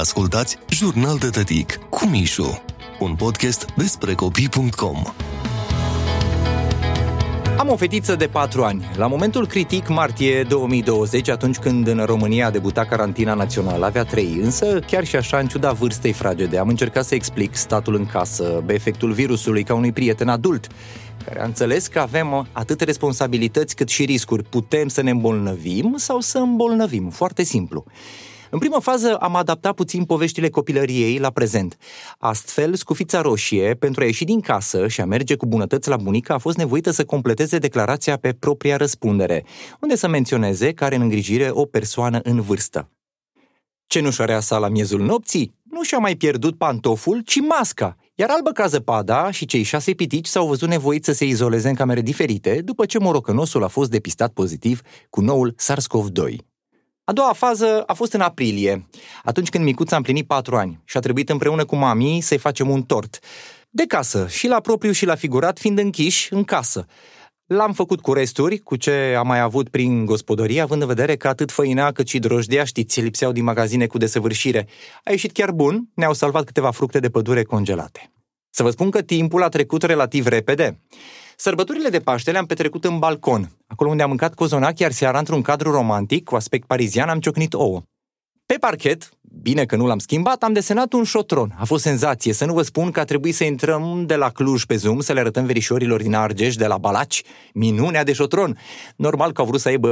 Ascultați Jurnal de Tătic cu Mișu, un podcast despre copii.com. Am o fetiță de 4 ani. La momentul critic, martie 2020, atunci când în România a debutat carantina națională, avea 3, însă chiar și așa, în ciuda vârstei fragede, am încercat să explic statul în casă, efectul virusului ca unui prieten adult, care a înțeles că avem atât responsabilități cât și riscuri. Putem să ne îmbolnăvim sau să îmbolnăvim. Foarte simplu. În prima fază am adaptat puțin poveștile copilăriei la prezent. Astfel, scufița roșie, pentru a ieși din casă și a merge cu bunătăți la bunica, a fost nevoită să completeze declarația pe propria răspundere, unde să menționeze că are în îngrijire o persoană în vârstă. Cenușărea sa la miezul nopții nu și-a mai pierdut pantoful, ci masca, iar albă ca zăpada și cei șase pitici s-au văzut nevoiți să se izoleze în camere diferite după ce morocănosul a fost depistat pozitiv cu noul SARS-CoV-2. A doua fază a fost în aprilie, atunci când micuța a împlinit patru ani și a trebuit împreună cu mami să-i facem un tort. De casă, și la propriu și la figurat, fiind închiși în casă. L-am făcut cu resturi, cu ce am mai avut prin gospodărie, având în vedere că atât făina cât și drojdea, știți, lipseau din magazine cu desăvârșire. A ieșit chiar bun, ne-au salvat câteva fructe de pădure congelate. Să vă spun că timpul a trecut relativ repede. Sărbătorile de Paște le-am petrecut în balcon, acolo unde am mâncat cozonac, iar seara, într-un cadru romantic, cu aspect parizian, am ciocnit ouă. Pe parchet, bine că nu l-am schimbat, am desenat un șotron. A fost senzație, să nu vă spun că a trebuit să intrăm de la Cluj pe Zoom, să le arătăm verișorilor din Argeș, de la Balaci, minunea de șotron. Normal că au vrut să aibă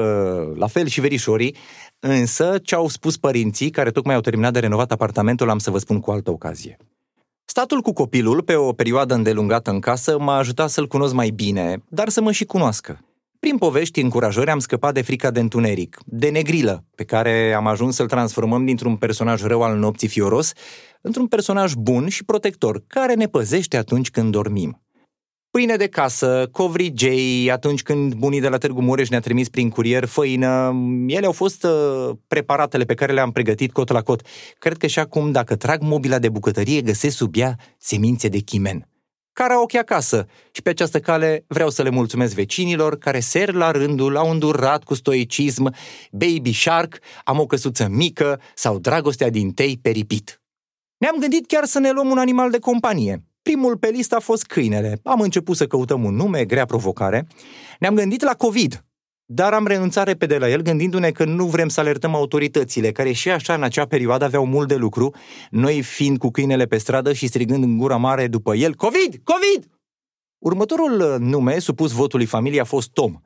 la fel și verișorii, însă ce au spus părinții, care tocmai au terminat de renovat apartamentul, am să vă spun cu altă ocazie. Statul cu copilul pe o perioadă îndelungată în casă m-a ajutat să-l cunosc mai bine, dar să mă și cunoască. Prin povești încurajări am scăpat de frica de întuneric, de negrilă, pe care am ajuns să-l transformăm dintr-un personaj rău al nopții fioros într-un personaj bun și protector, care ne păzește atunci când dormim pâine de casă, covrigei, atunci când bunii de la Târgu Mureș ne-a trimis prin curier făină, ele au fost uh, preparatele pe care le-am pregătit cot la cot. Cred că și acum, dacă trag mobila de bucătărie, găsesc sub ea semințe de chimen. Karaoke acasă și pe această cale vreau să le mulțumesc vecinilor care ser la rândul au îndurat cu stoicism Baby Shark, am o căsuță mică sau dragostea din tei peripit. Ne-am gândit chiar să ne luăm un animal de companie, Primul pe listă a fost câinele. Am început să căutăm un nume, grea provocare. Ne-am gândit la COVID, dar am renunțat repede la el, gândindu-ne că nu vrem să alertăm autoritățile, care și așa în acea perioadă aveau mult de lucru, noi fiind cu câinele pe stradă și strigând în gura mare după el, COVID! COVID! Următorul nume supus votului familiei a fost Tom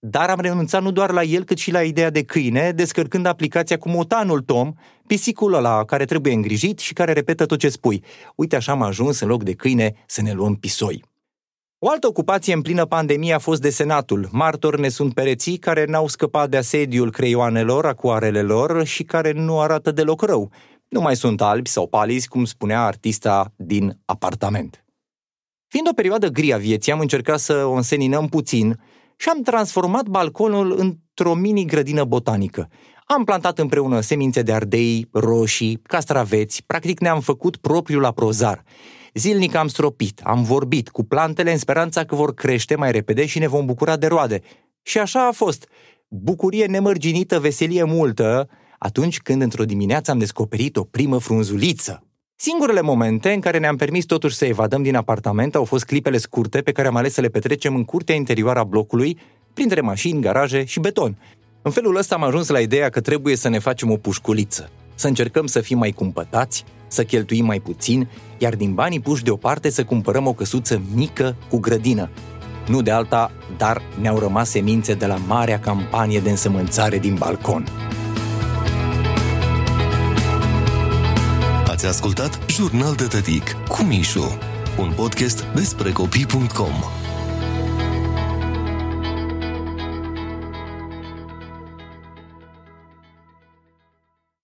dar am renunțat nu doar la el, cât și la ideea de câine, descărcând aplicația cu motanul Tom, pisicul ăla care trebuie îngrijit și care repetă tot ce spui. Uite așa am ajuns în loc de câine să ne luăm pisoi. O altă ocupație în plină pandemie a fost desenatul. Martori ne sunt pereții care n-au scăpat de asediul creioanelor, acuarelelor și care nu arată deloc rău. Nu mai sunt albi sau palizi, cum spunea artista din apartament. Fiind o perioadă gri a vieții, am încercat să o înseninăm puțin și am transformat balconul într-o mini-grădină botanică. Am plantat împreună semințe de ardei, roșii, castraveți, practic ne-am făcut propriul la prozar. Zilnic am stropit, am vorbit cu plantele în speranța că vor crește mai repede și ne vom bucura de roade. Și așa a fost. Bucurie nemărginită, veselie multă, atunci când într-o dimineață am descoperit o primă frunzuliță. Singurele momente în care ne-am permis totuși să evadăm din apartament au fost clipele scurte pe care am ales să le petrecem în curtea interioară a blocului, printre mașini, garaje și beton. În felul ăsta am ajuns la ideea că trebuie să ne facem o pușculiță, să încercăm să fim mai cumpătați, să cheltuim mai puțin, iar din banii puși deoparte să cumpărăm o căsuță mică cu grădină. Nu de alta, dar ne-au rămas semințe de la marea campanie de însămânțare din balcon. Ați ascultat Jurnal de Tătic cu Mișu, un podcast despre copii.com.